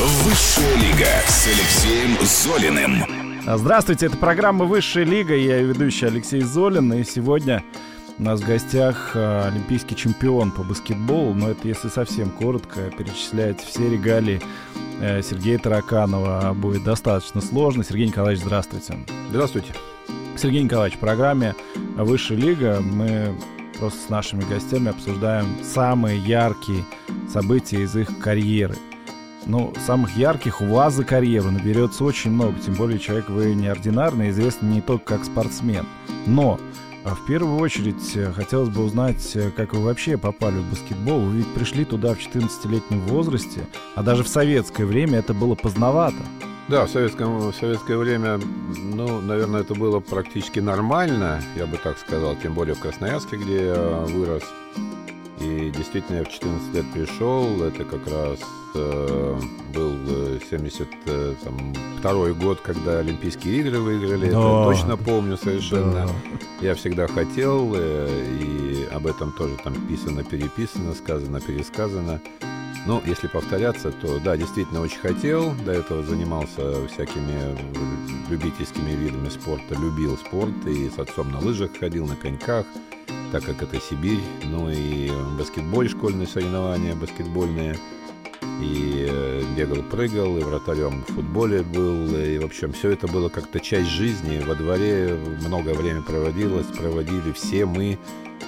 Высшая лига с Алексеем Золиным. Здравствуйте, это программа «Высшая лига». Я ведущий Алексей Золин. И сегодня у нас в гостях э, олимпийский чемпион по баскетболу. Но это если совсем коротко перечислять все регалии э, Сергея Тараканова будет достаточно сложно. Сергей Николаевич, здравствуйте. Здравствуйте. Сергей Николаевич, в программе «Высшая лига» мы просто с нашими гостями обсуждаем самые яркие события из их карьеры. Ну, самых ярких у вас за карьеру наберется очень много, тем более человек вы неординарный, известный не только как спортсмен. Но а в первую очередь э, хотелось бы узнать, э, как вы вообще попали в баскетбол. Вы ведь пришли туда в 14-летнем возрасте, а даже в советское время это было поздновато. Да, в, советском, в советское время, ну, наверное, это было практически нормально, я бы так сказал, тем более в Красноярске, где я вырос. И действительно, я в 14 лет пришел, это как раз э, был 72 э, э, год, когда Олимпийские игры выиграли, да. это точно помню совершенно. Да. Я всегда хотел, э, и об этом тоже там писано, переписано, сказано, пересказано. Ну, если повторяться, то да, действительно очень хотел. До этого занимался всякими любительскими видами спорта, любил спорт и с отцом на лыжах ходил, на коньках так как это Сибирь, ну и баскетбол, школьные соревнования баскетбольные, и э, бегал, прыгал, и вратарем в футболе был, и, в общем, все это было как-то часть жизни, во дворе много времени проводилось, проводили все мы,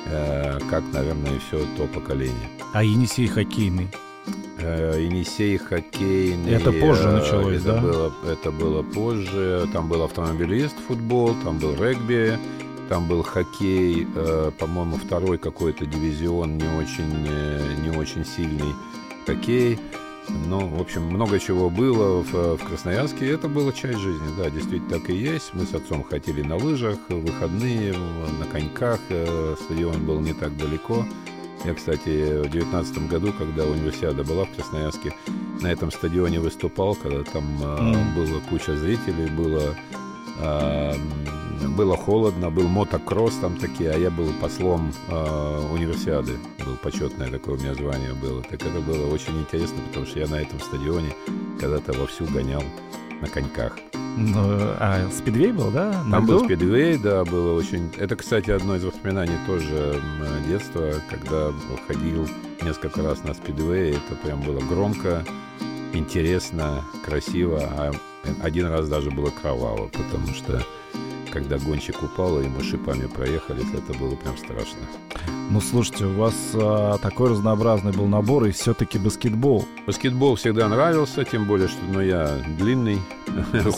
э, как, наверное, все то поколение. А Енисей хоккейный? Э, Енисей хоккейный. Это позже началось, это да? Было, это было позже. Там был автомобилист футбол, там был регби, там был хоккей, э, по-моему, второй какой-то дивизион, не очень, э, не очень сильный хоккей. Ну, в общем, много чего было в, в Красноярске. Это была часть жизни, да, действительно так и есть. Мы с отцом хотели на лыжах, выходные, на коньках. Э, стадион был не так далеко. Я, кстати, в девятнадцатом году, когда универсиада была в Красноярске, на этом стадионе выступал, когда там mm. была куча зрителей, было э, было холодно, был мотокросс там такие, а я был послом э, универсиады. Был почетное такое у меня звание было. Так это было очень интересно, потому что я на этом стадионе когда-то вовсю гонял на коньках. Ну, а спидвей был, да? Там на был спидвей, да, было очень... Это, кстати, одно из воспоминаний тоже детства, когда ходил несколько раз на спидвей. Это прям было громко, интересно, красиво, а один раз даже было кроваво, потому что когда гонщик упал, и мы шипами проехали, это было прям страшно. Ну, слушайте, у вас а, такой разнообразный был набор, и все-таки баскетбол. Баскетбол всегда нравился, тем более, что ну, я длинный,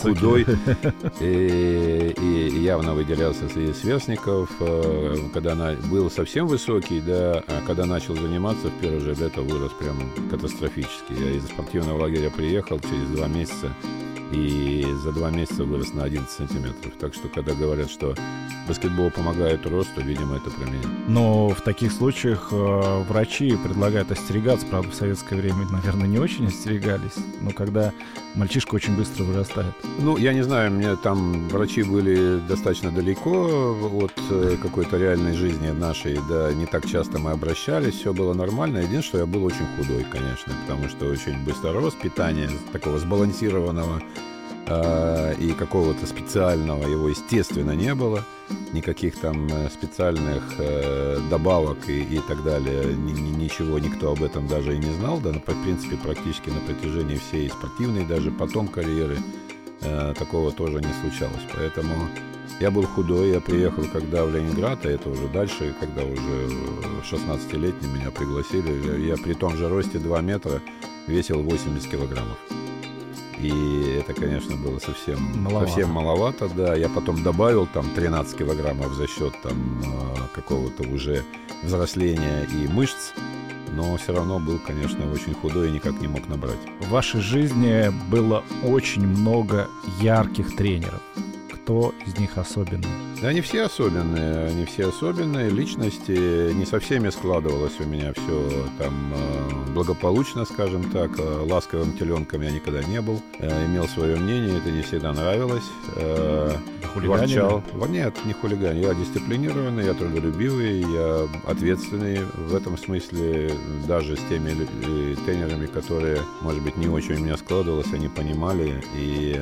худой, и, и явно выделялся среди сверстников. А, когда на, был совсем высокий, да, а когда начал заниматься, в первое же лето вырос прям катастрофически. Я из спортивного лагеря приехал через два месяца и за два месяца вырос на 11 сантиметров. Так что, когда говорят, что баскетбол помогает росту, видимо, это про меня. Но в таких случаях э, врачи предлагают остерегаться. Правда, в советское время, наверное, не очень остерегались. Но когда мальчишка очень быстро вырастает. Ну, я не знаю, мне там врачи были достаточно далеко от э, какой-то реальной жизни нашей. Да, не так часто мы обращались, все было нормально. Единственное, что я был очень худой, конечно, потому что очень быстро рос, питание такого сбалансированного и какого-то специального его, естественно, не было. Никаких там э, специальных э, добавок и, и так далее. Ни, ничего никто об этом даже и не знал. Да, в принципе, практически на протяжении всей спортивной, даже потом карьеры, э, такого тоже не случалось. Поэтому я был худой, я приехал когда в Ленинград, а это уже дальше, когда уже 16-летний меня пригласили. Я при том же росте 2 метра весил 80 килограммов. И это, конечно, было совсем, маловато. совсем маловато, да. Я потом добавил там 13 килограммов за счет там а, какого-то уже взросления и мышц, но все равно был, конечно, очень худой и никак не мог набрать. В вашей жизни было очень много ярких тренеров. Кто из них особенный? Да, они все особенные, они все особенные. Личности не со всеми складывалось у меня все там э, благополучно, скажем так. Э, ласковым теленком я никогда не был. Э, имел свое мнение, это не всегда нравилось. Ворчал. Нет, не хулиган. Я дисциплинированный, я трудолюбивый, я ответственный в этом смысле. Даже с теми тренерами, которые, может быть, не очень у меня складывалось, они понимали и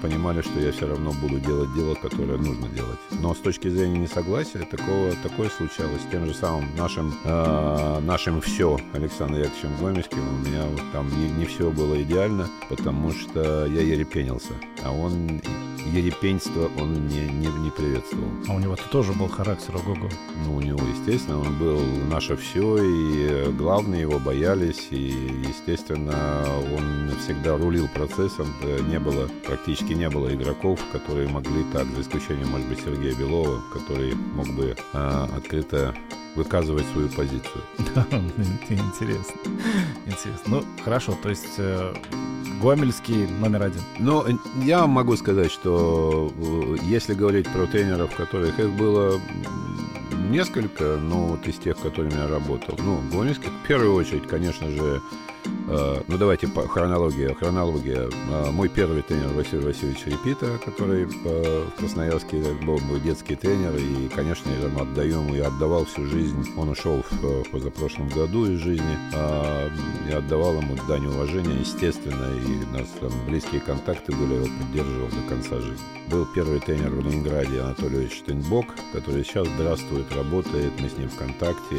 понимали, что я все равно буду делать дело, которое нужно делать. Но с точки зрения несогласия такого, такое случалось с тем же самым нашим, э, нашим все Александром Яковлевичем Гомельским. У меня вот там не, не все было идеально, потому что я ерепенился. А он ерепенство он не, не, не приветствовал. А у него-то тоже был характер ого-го. Ну, у него, естественно, он был наше все, и главные его боялись, и, естественно, он всегда рулил процессом. Не было, практически не было игроков, которые могли так, за исключением, может быть, Сергея Белова, который мог бы а, открыто выказывать свою позицию. Да, интересно. Интересно. Ну, хорошо, то есть э, Гомельский номер один. Ну, я могу сказать, что э, если говорить про тренеров, которых их было несколько, ну, вот из тех, которыми я работал. Ну, Гомельский, в первую очередь, конечно же, ну, давайте по хронология. Хронология. Э, мой первый тренер Василий Васильевич Репита, который э, в Красноярске был мой детский тренер, и, конечно, я ему отдаю ему, я отдавал всю жизнь. Он ушел в позапрошлом году из жизни. Я отдавал ему дань уважения, естественно, и у нас там близкие контакты были, я его поддерживал до конца жизни. Был первый тренер в Ленинграде Анатолий Штейнбок, который сейчас здравствует, работает, мы с ним в контакте.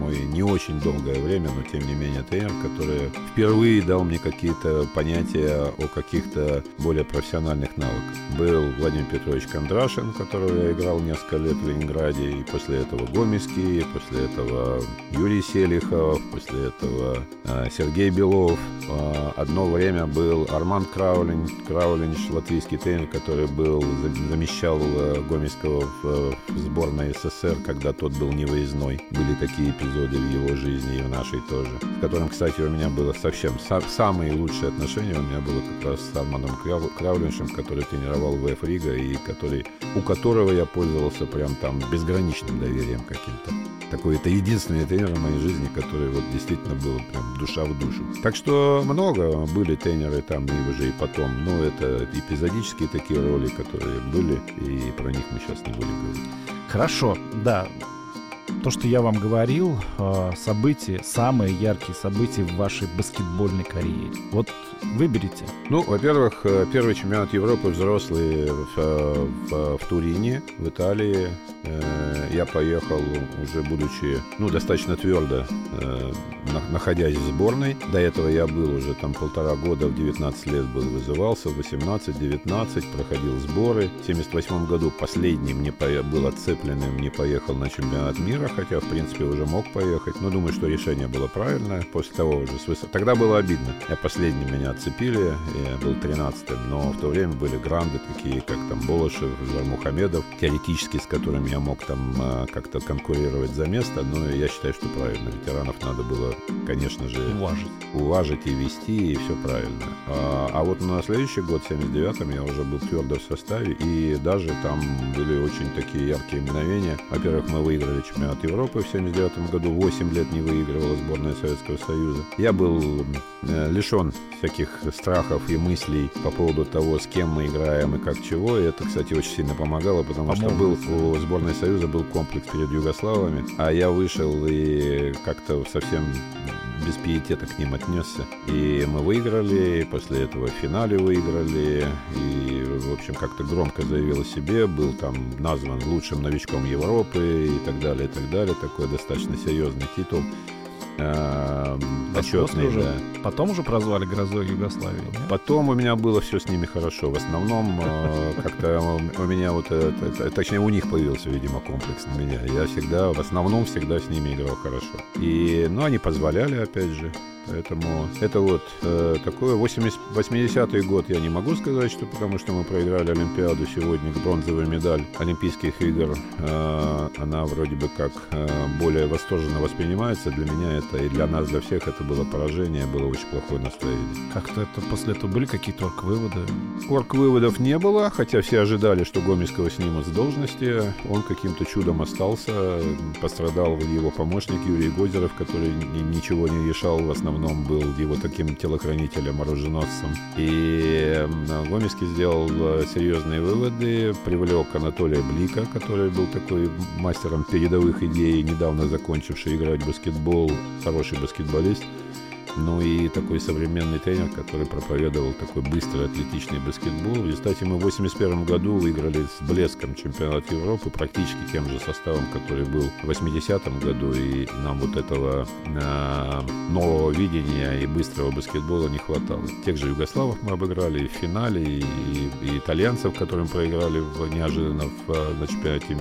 Мой не очень долгое время, но тем не менее тренер, который впервые дал мне какие-то понятия о каких-то более профессиональных навыках. Был Владимир Петрович Кондрашин, которого я играл несколько лет в Ленинграде, и после этого Гомельский, после этого Юрий Селихов, после этого э, Сергей Белов. Э, одно время был Арман Краулин, Краулинч, латвийский тренер, который был, замещал э, Гомельского в, в сборной СССР, когда тот был невыездной. Были такие эпизоды в его жизни и в нашей тоже, с которым, кстати, у меня было совсем самые лучшие отношения у меня было как раз с Арманом Краулиншем, который тренировал ВФ Рига и который, у которого я пользовался прям там безграничным доверием каким-то. Такой это единственный тренер в моей жизни, который вот действительно был прям душа в душу. Так что много были тренеры там и уже и потом. Но это эпизодические такие роли, которые были, и про них мы сейчас не будем говорить. Хорошо, да то, что я вам говорил, э, события, самые яркие события в вашей баскетбольной карьере. Вот выберите. Ну, во-первых, э, первый чемпионат Европы взрослый в, в, в Турине, в Италии. Э, я поехал уже будучи, ну, достаточно твердо, находясь в сборной. До этого я был уже там полтора года, в 19 лет был вызывался, в 18-19 проходил сборы. В 78 году последний мне был отцепленным, не поехал на чемпионат мира хотя, в принципе, уже мог поехать. Но думаю, что решение было правильное. После того уже с высоты. Тогда было обидно. Я последним меня отцепили, я был 13-м, но в то время были гранды такие, как там Болошев, Жармухамедов, теоретически с которыми я мог там а, как-то конкурировать за место, но я считаю, что правильно. Ветеранов надо было, конечно же, уважить, уважить и вести, и все правильно. А, а вот на следующий год, в 79-м, я уже был твердо в составе, и даже там были очень такие яркие мгновения. Во-первых, мы выиграли чемпионат Европы в 79 году. 8 лет не выигрывала сборная Советского Союза. Я был э, лишен всяких страхов и мыслей по поводу того, с кем мы играем и как чего. И это, кстати, очень сильно помогало, потому что был у сборной Союза был комплекс перед Югославами, а я вышел и как-то совсем без пиетета к ним отнесся. И мы выиграли, и после этого в финале выиграли, и, в общем, как-то громко заявил о себе, был там назван лучшим новичком Европы и так далее, и так далее. Такой достаточно серьезный титул. Э, почетный, уже. Да. Потом уже прозвали грозой Югославии. Нет? Потом у меня было все с ними хорошо. В основном э, как-то у меня вот, точнее у них появился, видимо, комплекс на меня. Я всегда, в основном всегда с ними играл хорошо. И, ну, они позволяли, опять же, Поэтому это вот э, такое. 80-й год я не могу сказать, что потому что мы проиграли Олимпиаду сегодня, бронзовая медаль Олимпийских игр, э, она вроде бы как э, более восторженно воспринимается. Для меня это и для нас, для всех это было поражение, было очень плохое настроение. Как-то это после этого были какие-то орг-выводы? Орг-выводов не было, хотя все ожидали, что Гомельского снимут с должности. Он каким-то чудом остался. Пострадал его помощник Юрий Гозеров, который ничего не решал, в основном был его таким телохранителем, оруженосцем. И Гомельский сделал э, серьезные выводы, привлек Анатолия Блика, который был такой мастером передовых идей, недавно закончивший играть в баскетбол, хороший баскетболист ну и такой современный тренер, который проповедовал такой быстрый атлетичный баскетбол. В результате мы в 81 году выиграли с блеском чемпионат Европы практически тем же составом, который был в 80-м году, и нам вот этого э, нового видения и быстрого баскетбола не хватало. Тех же югославов мы обыграли в финале, и, и, и итальянцев, которым проиграли в, неожиданно в, на чемпионате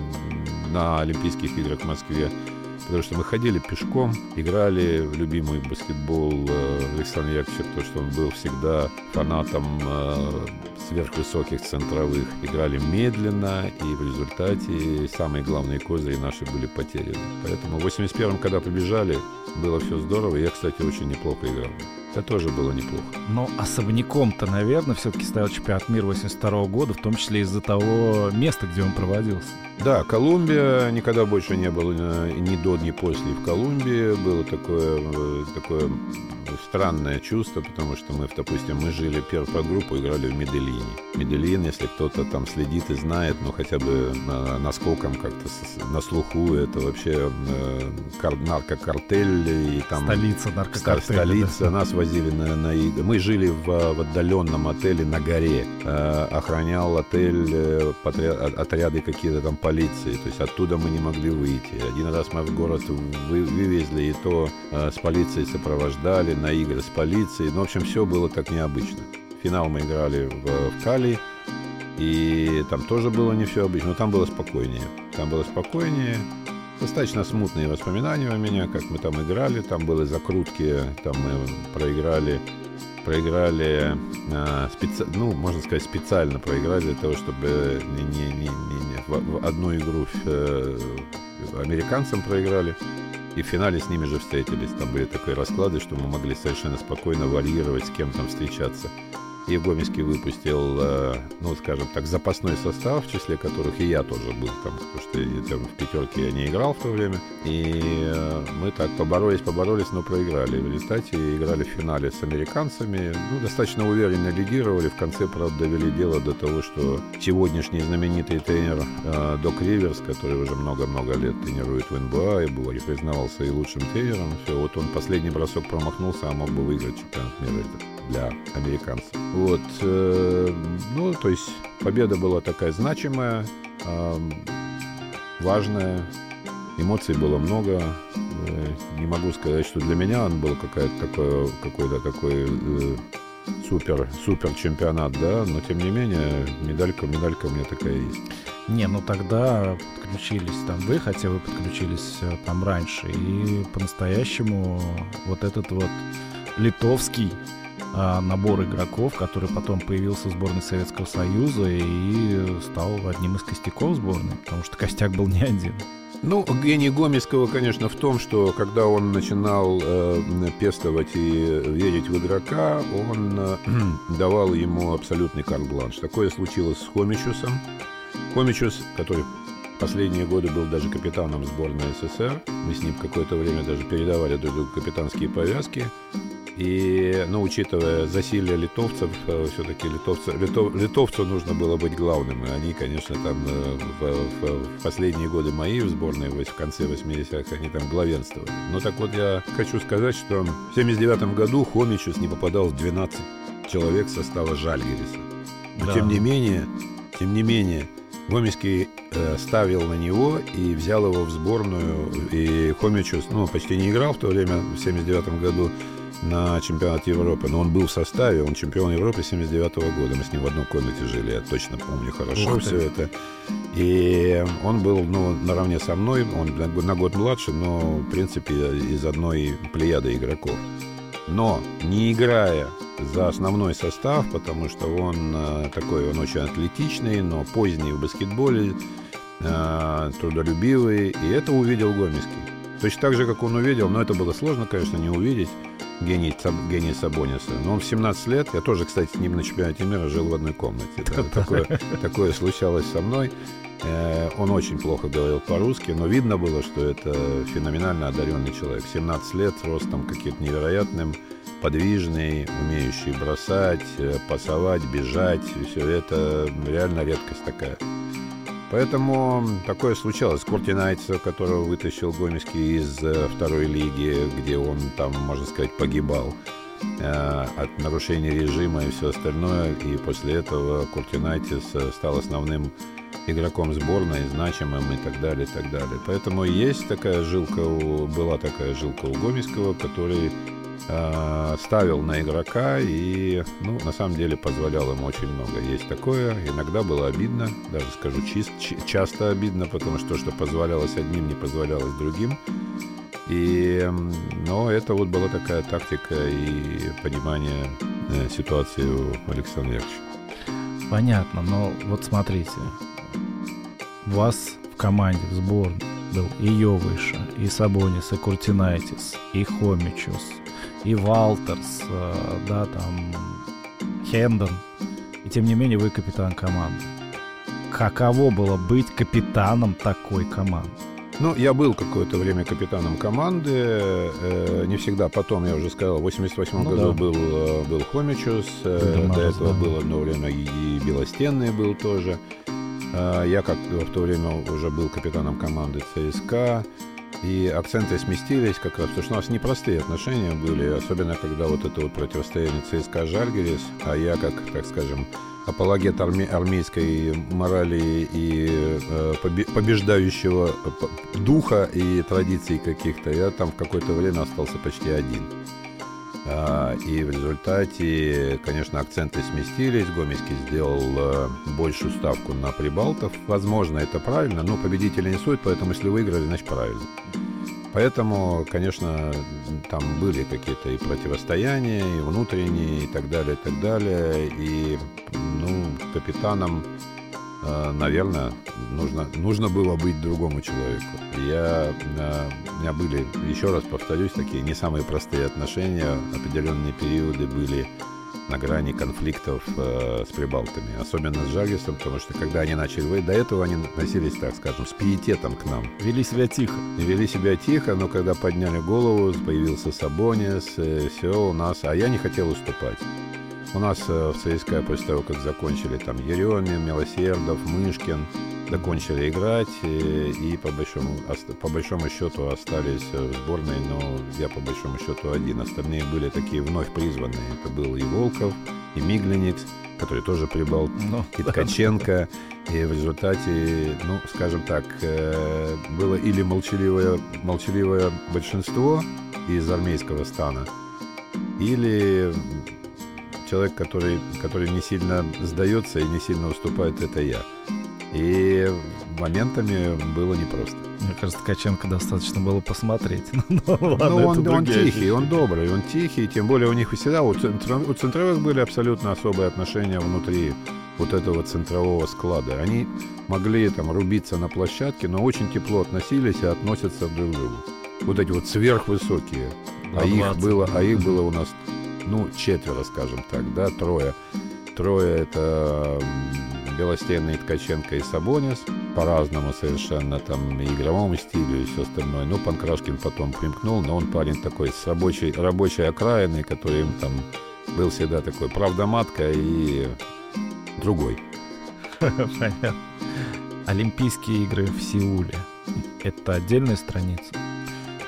на Олимпийских играх в Москве потому что мы ходили пешком, играли в любимый баскетбол э, Александра Яковлевича, потому что он был всегда фанатом э, сверхвысоких центровых. Играли медленно, и в результате самые главные козыри наши были потеряны. Поэтому в 81-м, когда побежали, было все здорово. Я, кстати, очень неплохо играл. Это тоже было неплохо. Но особняком-то, наверное, все-таки стоял чемпионат мира 82 года, в том числе из-за того места, где он проводился. Да, Колумбия никогда больше не было ни до, ни после в Колумбии. Было такое, э, такое странное чувство, потому что мы, допустим, мы жили первую группу, играли в Медельине. Медельин, если кто-то там следит и знает, ну хотя бы на, наскоком как-то на слуху, это вообще э, кар, наркокартель и там... Столица наркокартеля. Столица. Да. Нас возили на, на Мы жили в, в отдаленном отеле на горе. Э, охранял отель э, отряды какие-то там полиции. То есть оттуда мы не могли выйти. Один раз мы в город вы, вывезли, и то э, с полицией сопровождали на игры с полицией. Ну, в общем, все было так необычно. Финал мы играли в, в Кали, и там тоже было не все обычно, но там было спокойнее. Там было спокойнее, достаточно смутные воспоминания у меня, как мы там играли, там были закрутки, там мы проиграли, проиграли, э, специ... ну, можно сказать, специально проиграли для того, чтобы не, не, не, не, в, в одну игру э, американцам проиграли. И в финале с ними же встретились. Там были такие расклады, что мы могли совершенно спокойно варьировать, с кем там встречаться. Евгомийский выпустил, э, ну, скажем так, запасной состав, в числе которых и я тоже был там, потому что я, там, в пятерке я не играл в то время. И э, мы так поборолись, поборолись, но проиграли. В результате играли в финале с американцами. Ну, достаточно уверенно лидировали. В конце, правда, довели дело до того, что сегодняшний знаменитый тренер э, Док Риверс, который уже много-много лет тренирует в НБА и был, и признавался и лучшим тренером, все, вот он последний бросок промахнулся, а мог бы выиграть чемпионат мира для американцев. Вот, э, ну, то есть победа была такая значимая, э, важная, эмоций было много. Э, не могу сказать, что для меня он был какая-то такое, какой-то такой э, супер, супер чемпионат, да, но тем не менее медалька, медалька у меня такая есть. Не, ну тогда подключились там вы, хотя вы подключились э, там раньше, и по-настоящему вот этот вот литовский а, набор игроков, который потом появился в сборной Советского Союза и стал одним из костяков сборной, потому что костяк был не один. Ну, гений Гомельского, конечно, в том, что когда он начинал э, пестовать и верить в игрока, он э, давал ему абсолютный карт-бланш. Такое случилось с Хомичусом. Хомичус, который последние годы был даже капитаном сборной СССР. Мы с ним какое-то время даже передавали друг другу капитанские повязки. И, ну, учитывая засилие литовцев, э, все-таки литовцы, литов, литовцу нужно было быть главным. И они, конечно, там э, в, в, в последние годы мои в сборной, в конце 80-х, они там главенствовали. Но так вот я хочу сказать, что в 79 году Хомичус не попадал в 12 человек состава Жальгириса. Но да. тем не менее, тем не менее, Гомельский э, ставил на него и взял его в сборную. И Хомичус, ну, почти не играл в то время, в 79 году, на чемпионат Европы, но он был в составе, он чемпион Европы 79 -го года, мы с ним в одной комнате жили, я точно помню хорошо все это. И он был, ну, наравне со мной, он на год младше, но, в принципе, из одной плеяды игроков. Но не играя за основной состав, потому что он э, такой, он очень атлетичный, но поздний в баскетболе, э, трудолюбивый, и это увидел Гомельский. Точно так же, как он увидел, но это было сложно, конечно, не увидеть, гений, гений Сабониса. Но он в 17 лет, я тоже, кстати, с ним на чемпионате мира жил в одной комнате. Да, такое, такое случалось со мной. Э, он очень плохо говорил по-русски, но видно было, что это феноменально одаренный человек. 17 лет, ростом каким-то невероятным, подвижный, умеющий бросать, э, пасовать, бежать. Все это реально редкость такая. Поэтому такое случалось. Куртинайца, которого вытащил Гомельский из э, второй лиги, где он там, можно сказать, погибал э, от нарушения режима и все остальное. И после этого Куртинайтис стал основным игроком сборной, значимым и так далее, и так далее. Поэтому есть такая жилка, у, была такая жилка у Гомельского, который э, ставил на игрока и, ну, на самом деле позволял ему очень много. Есть такое, иногда было обидно, даже скажу чист, часто обидно, потому что то, что позволялось одним, не позволялось другим. И, но это вот была такая тактика и понимание э, ситуации у Александра Яковлевича. Понятно, но вот смотрите, у вас в команде, в сборной был и Йовыша, и Сабонис, и Куртинайтис, и Хомичус, и Валтерс, э, да, там, Хендон. И тем не менее вы капитан команды. Каково было быть капитаном такой команды? Ну, я был какое-то время капитаном команды, э, не всегда. Потом, я уже сказал, в 88 ну, году да. был, э, был Хомичус, э, до этого да. было одно время и Белостенный был тоже. Э, я как в то время уже был капитаном команды ЦСКА, и акценты сместились как раз, потому что у нас непростые отношения были, особенно когда вот это вот противостояние ЦСКА Жальгерис, а я как, так скажем, апологет арми- армейской морали и э, побеждающего духа и традиций каких-то, я там в какое-то время остался почти один. А, и в результате, конечно, акценты сместились. Гомельский сделал э, большую ставку на прибалтов. Возможно, это правильно, но победители не суть, поэтому если выиграли, значит правильно. Поэтому, конечно, там были какие-то и противостояния, и внутренние, и так далее, и так далее. И, ну, капитаном наверное, нужно, нужно было быть другому человеку. Я, э, у меня были, еще раз повторюсь, такие не самые простые отношения. Определенные периоды были на грани конфликтов э, с прибалтами, особенно с Жагисом, потому что когда они начали до этого они носились, так скажем, с пиететом к нам. Вели себя тихо. Вели себя тихо, но когда подняли голову, появился Сабонис, э, все у нас, а я не хотел уступать. У нас э, в ЦСКА после того, как закончили там Еремин, Милосердов, Мышкин, закончили играть и, и по, большому, по большому счету остались в сборной, но я по большому счету один. Остальные были такие вновь призванные. Это был и Волков, и Мигленикс, который тоже прибал, ну, и Ткаченко. И в результате, ну, скажем так, э, было или молчаливое, молчаливое большинство из армейского стана, или человек, который, который не сильно сдается и не сильно уступает, это я. И моментами было непросто. Мне кажется, Ткаченко достаточно было посмотреть. ну, ладно, ну он, он тихий, он добрый, он тихий, тем более у них всегда, у, центр, у центровых были абсолютно особые отношения внутри вот этого центрового склада. Они могли там рубиться на площадке, но очень тепло относились и относятся друг к другу. Вот эти вот сверхвысокие. А их, было, а их было у нас ну, четверо, скажем так, да, трое. Трое — это Белостенный, Ткаченко и Сабонис. По-разному совершенно, там, и игровому стилю, и все остальное. Ну, Панкрашкин потом примкнул, но он парень такой с рабочей, рабочей окраины, который им там был всегда такой правдоматка и другой. Понятно. Олимпийские игры в Сеуле — это отдельная страница?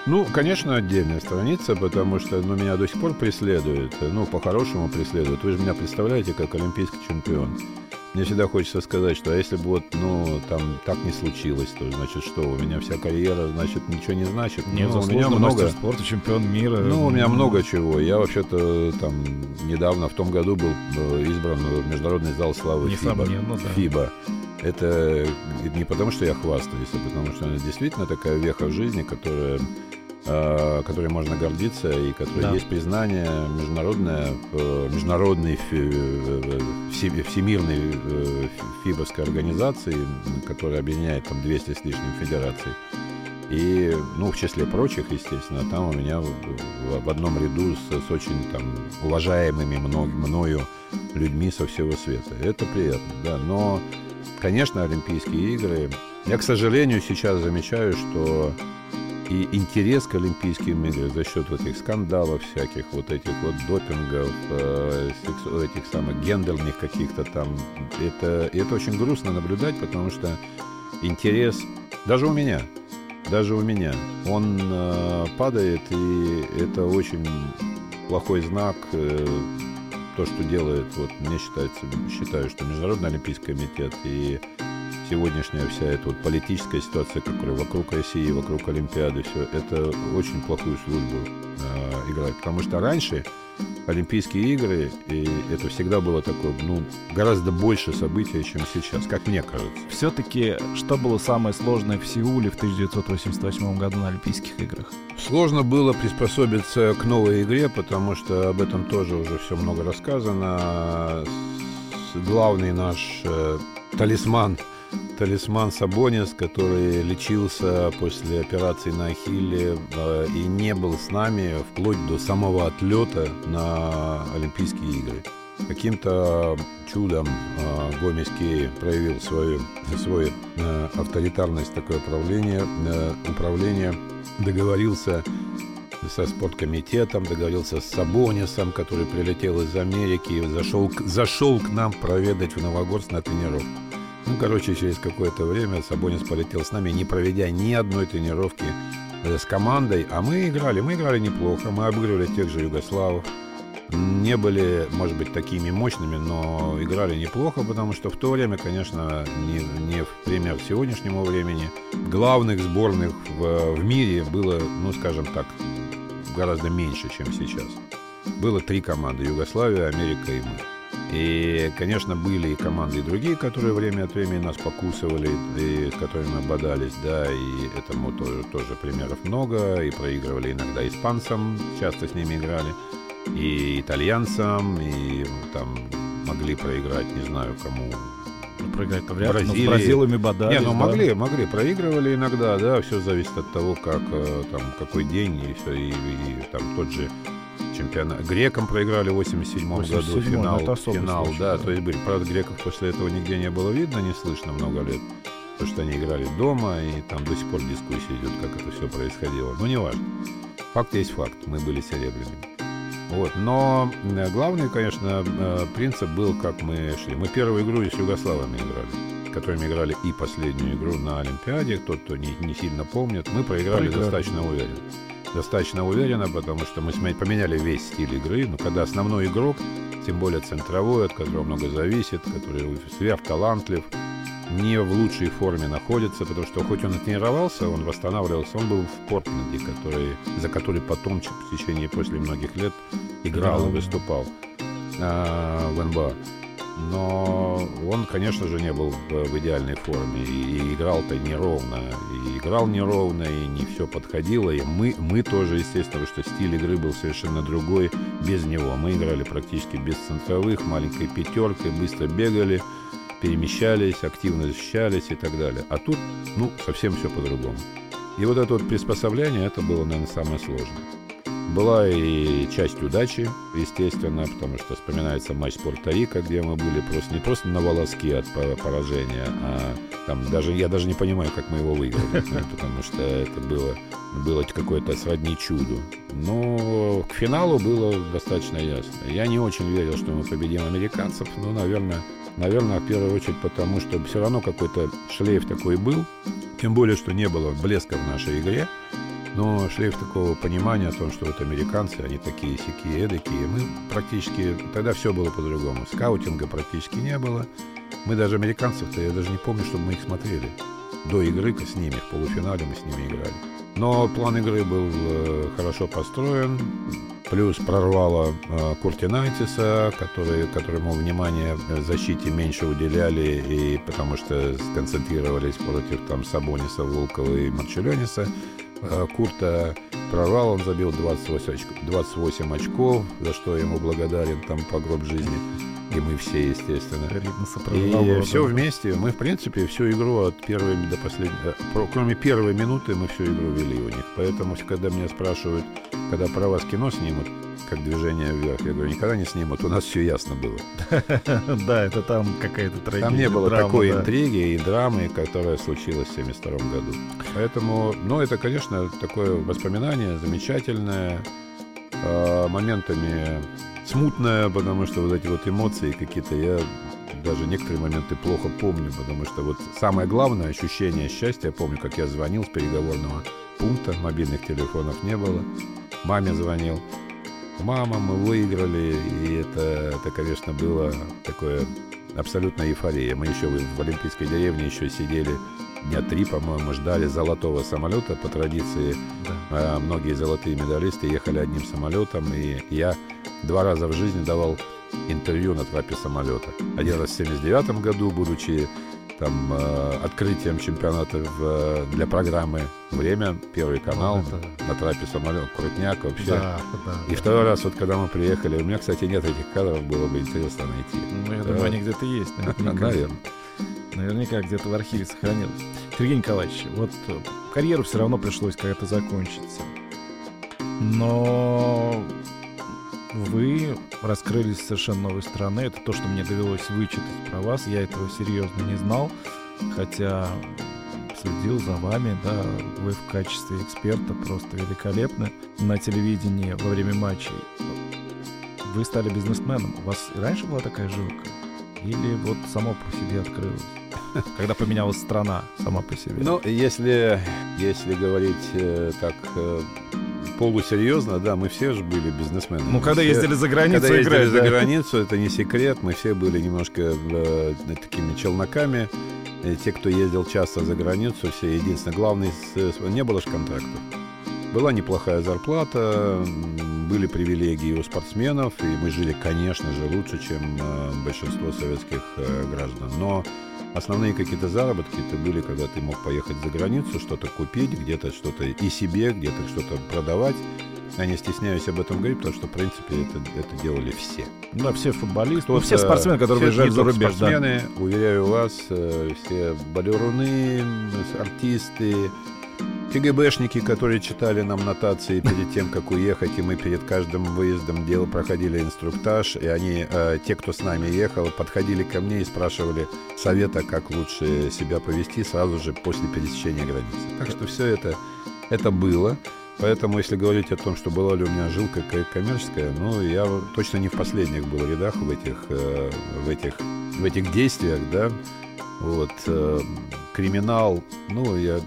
Ну, конечно, отдельная страница, потому что ну, меня до сих пор преследует, ну, по-хорошему преследует. Вы же меня представляете как олимпийский чемпион. Мне всегда хочется сказать, что а если бы вот, ну, там так не случилось, то значит что, у меня вся карьера, значит, ничего не значит. Нет, ну, у меня много спорта, чемпион мира. Ну, у меня много чего. Я вообще-то там недавно в том году был э, избран в Международный зал славы ФИБА. Да. ФИБА. Это не потому, что я хвастаюсь, а потому что это действительно такая веха в жизни, которая которой можно гордиться и которой Да. есть признание международное, э, международной э, все- всемирной э, фи- фибовской организации, которая объединяет там 200 с лишним федераций. И, ну, в числе прочих, естественно, там у меня в, в- в одном ряду с, с очень там уважаемыми мно- мною людьми со всего света. Это приятно, да. Но, конечно, Олимпийские игры... Я, к сожалению, сейчас замечаю, что и интерес к Олимпийским играм за счет вот этих скандалов всяких, вот этих вот допингов, э, сексу- этих самых гендерных каких-то там, это, это очень грустно наблюдать, потому что интерес, даже у меня, даже у меня, он э, падает, и это очень плохой знак. э, то, что делает, вот мне считается, считаю, что Международный Олимпийский комитет и сегодняшняя вся эта вот политическая ситуация, которая вокруг России, вокруг Олимпиады, все это очень плохую службу э, играет. Потому что раньше Олимпийские игры, и это всегда было такое, ну, гораздо больше события, чем сейчас, как мне кажется. Все-таки, что было самое сложное в Сеуле в 1988 году на Олимпийских играх? Сложно было приспособиться к новой игре, потому что об этом тоже уже все много рассказано. Главный наш э, талисман, талисман Сабонис, который лечился после операции на Ахилле э, и не был с нами вплоть до самого отлета на Олимпийские игры. Каким-то чудом э, Гомельский проявил свою, свою э, авторитарность, такое правление, э, управление, договорился со спорткомитетом, договорился с Сабонисом, который прилетел из Америки, зашел, зашел к нам проведать в Новогорск на тренировку. Ну, короче, через какое-то время Сабонис полетел с нами, не проведя ни одной тренировки э, с командой, а мы играли, мы играли неплохо, мы обыгрывали тех же югославов, не были, может быть, такими мощными, но играли неплохо, потому что в то время, конечно, не, не в пример сегодняшнему времени, главных сборных в, в мире было, ну, скажем так, гораздо меньше, чем сейчас. Было три команды – Югославия, Америка и мы. И, конечно, были и команды и другие, которые время от времени нас покусывали, и с которыми мы бодались, да, и этому тоже, тоже примеров много, и проигрывали иногда испанцам, часто с ними играли, и итальянцам, и там могли проиграть, не знаю кому, Ну, проиграть-то вряд ли, но с Бразилии. бразилами бодались. не, ну да. могли, могли, проигрывали иногда, да, все зависит от того, как э, там какой день и все, и, и там тот же чемпионат. Грекам проиграли в 87 году 87-й, финал, ну, это финал, случай, да, да. то есть были, правда, греков после этого нигде не было видно, не слышно много лет, потому что они играли дома, и там до сих пор дискуссия идет, как это все происходило. Но не важно. Факт есть факт, мы были серебряными. Вот. Но э, главный, конечно, э, принцип был, как мы шли. Мы первую игру с югославами играли, с которыми играли и последнюю игру на Олимпиаде. Тот, кто не, не сильно помнит, мы проиграли Проиграли. достаточно уверенно. Достаточно уверенно, потому что мы поменяли весь стиль игры. Но когда основной игрок, тем более центровой, от которого много зависит, который сверхталантлив, не в лучшей форме находится, потому что хоть он и тренировался, он восстанавливался, он был в Портленде, который, за который потом в течение после многих лет играл и выступал а, в НБА. Но он, конечно же, не был в, идеальной форме и, играл-то неровно. И играл неровно, и не все подходило. И мы, мы тоже, естественно, что стиль игры был совершенно другой без него. Мы играли практически без центровых, маленькой пятеркой, быстро бегали, перемещались, активно защищались и так далее. А тут, ну, совсем все по-другому. И вот это вот приспособление, это было, наверное, самое сложное. Была и часть удачи, естественно, потому что вспоминается матч с Пуэрто-Рико, где мы были просто не просто на волоске от по- поражения, а там даже я даже не понимаю, как мы его выиграли, ну, потому что это было, было какое-то сродни чуду. Но к финалу было достаточно ясно. Я не очень верил, что мы победим американцев, но, наверное, наверное, в первую очередь потому, что все равно какой-то шлейф такой был, тем более, что не было блеска в нашей игре. Но шлейф такого понимания о том, что вот американцы, они такие сякие, эдакие. Мы практически... Тогда все было по-другому. Скаутинга практически не было. Мы даже американцев-то, я даже не помню, чтобы мы их смотрели. До игры с ними, в полуфинале мы с ними играли. Но план игры был э, хорошо построен. Плюс прорвало э, Куртинайтиса, который, которому внимание защите меньше уделяли, и потому что сконцентрировались против там Сабониса, Волкова и Марчелениса. Э, Курта прорвал, он забил 28 очков, 28 очков, за что ему благодарен там по гроб жизни. И мы все, естественно. И все вместе. Мы, в принципе, всю игру от первой до последней... Э, кроме первой минуты мы всю игру вели у них. Поэтому, когда меня спрашивают, когда про вас кино снимут, как движение вверх. Я говорю, никогда не снимут, у нас все ясно было. Да, это там какая-то трагедия. Там не было такой интриги и драмы, которая случилась в 1972 году. Поэтому, ну, это, конечно, такое воспоминание замечательное, а, моментами смутное, потому что вот эти вот эмоции какие-то я даже некоторые моменты плохо помню, потому что вот самое главное ощущение счастья, я помню, как я звонил с переговорного пункта, мобильных телефонов не было, маме звонил, мама, мы выиграли, и это, это, конечно, было такое абсолютно эйфория. Мы еще в Олимпийской деревне еще сидели дня три, по-моему, ждали золотого самолета по традиции. Да. А, многие золотые медалисты ехали одним самолетом, и я два раза в жизни давал интервью на трапе самолета. Один раз в 79 году, будучи там э, открытием чемпионата в, для программы «Время», Первый канал, вот это... на трапе самолет, крутняк вообще. Да, да, и да, второй раз, вот когда мы приехали, у меня, кстати, нет этих кадров, было бы интересно найти. Ну, я да. думаю, они где-то есть. Наверное. Наверняка где-то в архиве сохранилось. Сергей Николаевич, вот э, карьеру все равно пришлось когда-то закончить. Но вы раскрылись совершенно новой стороны. Это то, что мне довелось вычитать про вас. Я этого серьезно не знал, хотя следил за вами, да, вы в качестве эксперта просто великолепны на телевидении во время матчей. Вы стали бизнесменом. У вас и раньше была такая жилка? Или вот само по себе открылось? Когда поменялась страна сама по себе? Ну, если, если говорить э, так э, полусерьезно, да, мы все же были бизнесмены. Ну, когда все, ездили за границу, когда ездили играть, за да? границу, это не секрет, мы все были немножко э, такими челноками. И те, кто ездил часто за границу, все единственное, главное, не было же контрактов. Была неплохая зарплата, были привилегии у спортсменов, и мы жили, конечно же, лучше, чем э, большинство советских э, граждан. Но основные какие-то заработки это были, когда ты мог поехать за границу, что-то купить, где-то что-то и себе, где-то что-то продавать. Я не стесняюсь об этом говорить, потому что, в принципе, это, это делали все. Да, все футболисты, ну, все спортсмены, которые выезжают за рубеж. Спортсмены, да. уверяю вас, э, все балеруны, артисты, КГБшники, которые читали нам нотации перед тем, как уехать, и мы перед каждым выездом дел проходили инструктаж, и они, э, те, кто с нами ехал, подходили ко мне и спрашивали совета, как лучше себя повести сразу же после пересечения границы. Так что все это, это было. Поэтому, если говорить о том, что была ли у меня жилка коммерческая, ну, я точно не в последних был рядах в этих, э, в этих, в этих действиях, да. Вот. Э, криминал, ну, я,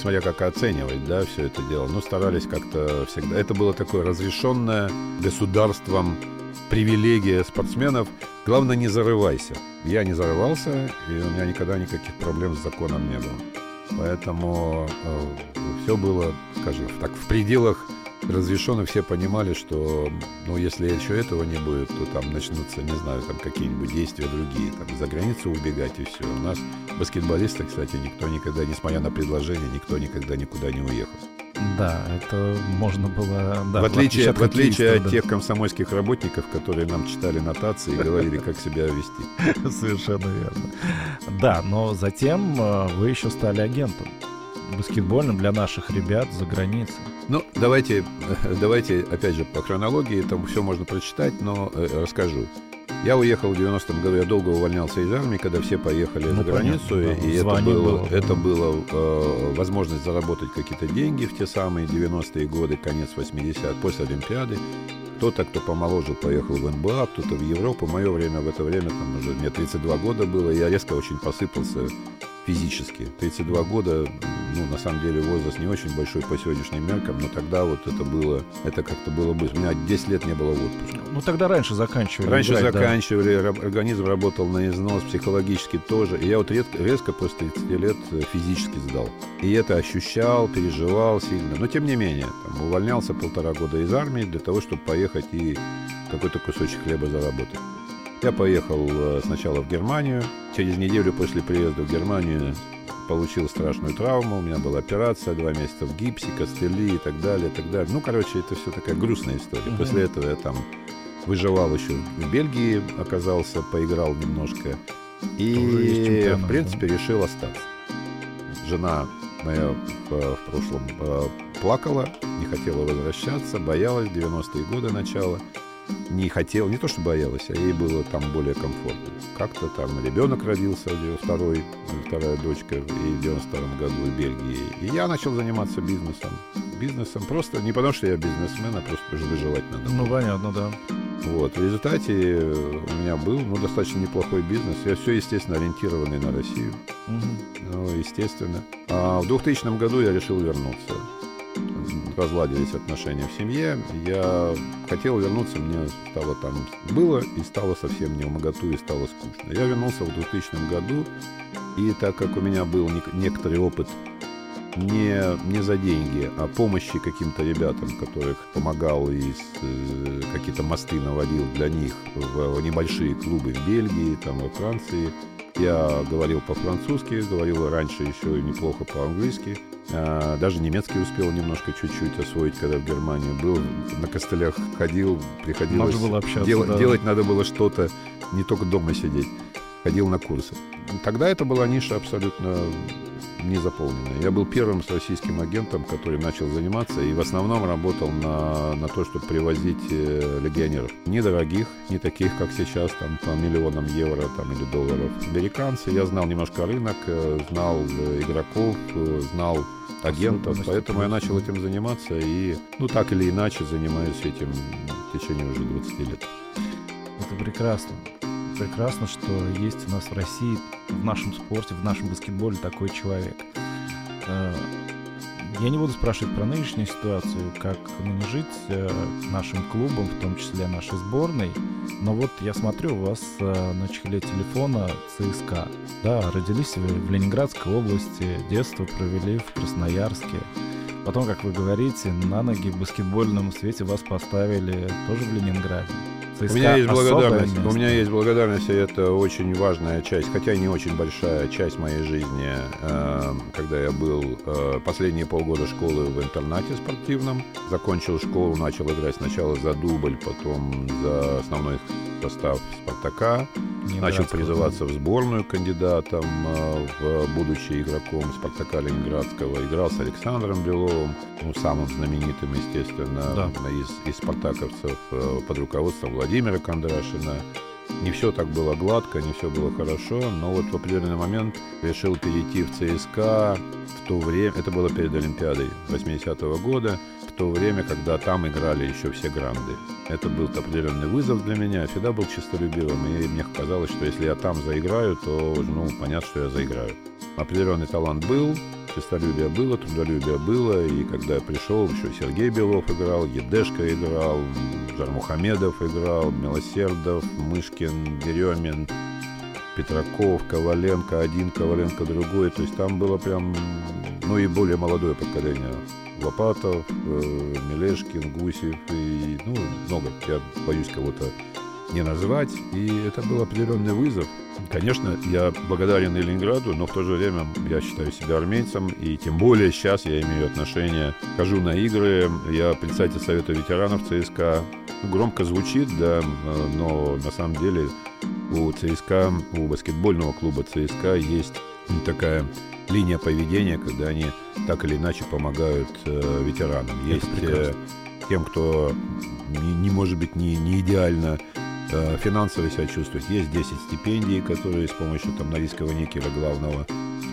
смотря как оценивать, да, все это дело, но старались как-то всегда. Это было такое разрешенное государством привилегия спортсменов. Главное, не зарывайся. Я не зарывался, и у меня никогда никаких проблем с законом не было. Поэтому э, все было, скажем так, в пределах разрешено, все понимали, что, ну, если еще этого не будет, то там начнутся, не знаю, там какие-нибудь действия другие, там за границу убегать и все. У нас баскетболисты, кстати, никто никогда, несмотря на предложение, никто никогда никуда не уехал. Да, это можно было... Да, в отличие, от, в отличие от да. тех комсомольских работников, которые нам читали нотации и говорили, как себя вести. Совершенно верно. Да, но затем э, вы еще стали агентом баскетбольным для наших ребят за границей. Ну, давайте, давайте, опять же, по хронологии, там все можно прочитать, но э, расскажу. Я уехал в 90-м году, я долго увольнялся из армии, когда все поехали ну, за границу, понятно, да. и это было, было, это было э, возможность заработать какие-то деньги в те самые 90-е годы, конец 80 после Олимпиады. Кто-то, кто помоложе, поехал в НБА, кто-то в Европу. Мое время в это время, там уже мне 32 года было, я резко очень посыпался физически. 32 года, ну, на самом деле, возраст не очень большой по сегодняшним меркам, но тогда вот это было, это как-то было быстро. У меня 10 лет не было в отпуске. Ну, тогда раньше заканчивали. Раньше играть, заканчивали, да. организм работал на износ, психологически тоже. И я вот резко, резко после 30 лет э, физически сдал. И это ощущал, переживал сильно. Но тем не менее, там, увольнялся полтора года из армии для того, чтобы поехать и какой-то кусочек хлеба заработать. Я поехал э, сначала в Германию. Через неделю после приезда в Германию получил страшную травму. У меня была операция, два месяца в гипсе, костыли и так далее, и так далее. Ну, короче, это все такая грустная история. Mm-hmm. После этого я там выживал еще в Бельгии, оказался, поиграл немножко. И, в принципе, решил остаться. Жена моя в, в прошлом э, плакала, не хотела возвращаться, боялась, 90-е годы начала не хотел, не то что боялась, а ей было там более комфортно. Как-то там ребенок родился, второй, вторая дочка, и в 92 году в Бельгии. И я начал заниматься бизнесом. Бизнесом просто, не потому что я бизнесмен, а просто выживать надо. Ну, понятно, да. Вот. В результате у меня был ну, достаточно неплохой бизнес. Я все, естественно, ориентированный на Россию. Угу. Ну, естественно. А в 2000 году я решил вернуться разладились отношения в семье. Я хотел вернуться, мне стало там было и стало совсем не умоготу и стало скучно. Я вернулся в 2000 году, и так как у меня был некоторый опыт не, не за деньги, а помощи каким-то ребятам, которых помогал и э, какие-то мосты наводил для них в, в небольшие клубы в Бельгии, там, во Франции. Я говорил по-французски, говорил раньше еще неплохо по-английски. А, даже немецкий успел немножко чуть-чуть освоить, когда в Германии был. На костылях ходил, приходилось... Надо было общаться, дел, да. Делать надо было что-то, не только дома сидеть. Ходил на курсы. Тогда это была ниша абсолютно не заполненная. Я был первым с российским агентом, который начал заниматься и в основном работал на, на то, чтобы привозить э, легионеров. Недорогих, не таких, как сейчас, там, по миллионам евро там, или долларов. Американцы, я знал немножко рынок, э, знал э, игроков, знал агентов, поэтому я начал этим заниматься и, ну, так или иначе, занимаюсь этим в течение уже 20 лет. Это прекрасно. Прекрасно, что есть у нас в России, в нашем спорте, в нашем баскетболе такой человек. Э, я не буду спрашивать про нынешнюю ситуацию, как ныне жить э, нашим клубом, в том числе нашей сборной. Но вот я смотрю, у вас э, на чехле телефона ЦСКА. Да, родились вы в Ленинградской области, детство провели в Красноярске. Потом, как вы говорите, на ноги в баскетбольном свете вас поставили тоже в Ленинграде. ЦСКА у меня есть благодарность. У меня есть благодарность, и это очень важная часть, хотя и не очень большая часть моей жизни, э, когда я был э, последние полгода школы в интернате спортивном. Закончил школу, начал играть сначала за дубль, потом за основной состав «Спартака». Начал призываться в сборную кандидатом, э, в, будучи игроком «Спартака» Ленинградского. Играл с Александром Беловым, ну, самым знаменитым, естественно, да. из, из спартаковцев э, под руководством Владимира Кондрашина. Не все так было гладко, не все было хорошо, но вот в определенный момент решил перейти в ЦСКА в то время, это было перед Олимпиадой 80-го года, в то время, когда там играли еще все гранды. Это был определенный вызов для меня. Всегда был честолюбивым, и мне казалось, что если я там заиграю, то, ну, понятно, что я заиграю. Определенный талант был, честолюбие было, трудолюбие было, и когда я пришел, еще Сергей Белов играл, Едешка играл, Жармухамедов играл, Милосердов, Мышкин, Деремин, Петраков, Коваленко один, Коваленко другой. То есть там было прям, ну и более молодое поколение. Лопатов, э, Мелешкин, Гусев и ну, много. Я боюсь кого-то не назвать. И это был определенный вызов. Конечно, я благодарен и Ленинграду, но в то же время я считаю себя армейцем, и тем более сейчас я имею отношение, хожу на игры, я председатель Совета ветеранов ЦСКА. Громко звучит, да, но на самом деле у ЦСКА, у баскетбольного клуба ЦСКА есть такая линия поведения, когда они так или иначе помогают э, ветеранам. Есть э, тем, кто не, не может быть не, не идеально финансово себя чувствует. Есть 10 стипендий, которые с помощью там Норильского никеля, главного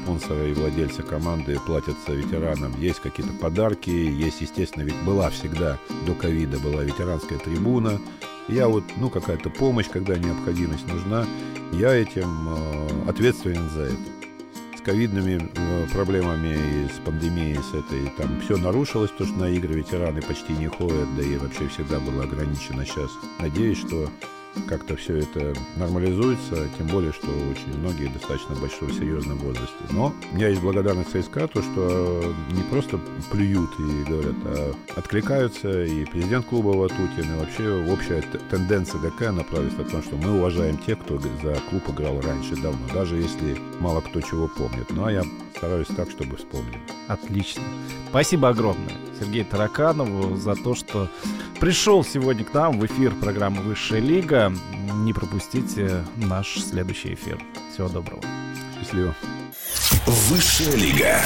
спонсора и владельца команды, платятся ветеранам. Есть какие-то подарки, есть, естественно, ведь была всегда до ковида была ветеранская трибуна. Я вот, ну, какая-то помощь, когда необходимость нужна, я этим э, ответственен за это. с ковидными э, проблемами и с пандемией, с этой, там все нарушилось, то, что на игры ветераны почти не ходят, да и вообще всегда было ограничено. Сейчас надеюсь, что как-то все это нормализуется, тем более, что очень многие достаточно большого серьезном возрасте. Но меня есть благодарность ЦСКА, то, что не просто плюют и говорят, а откликаются, и президент клуба Ватутин, и вообще общая тенденция такая направилась о том, что мы уважаем тех, кто за клуб играл раньше, давно, даже если мало кто чего помнит. Ну, а я стараюсь так, чтобы вспомнили. Отлично. Спасибо огромное Сергею Тараканову за то, что пришел сегодня к нам в эфир программы «Высшая лига». Не пропустите наш следующий эфир. Всего доброго. Счастливо. Высшая лига.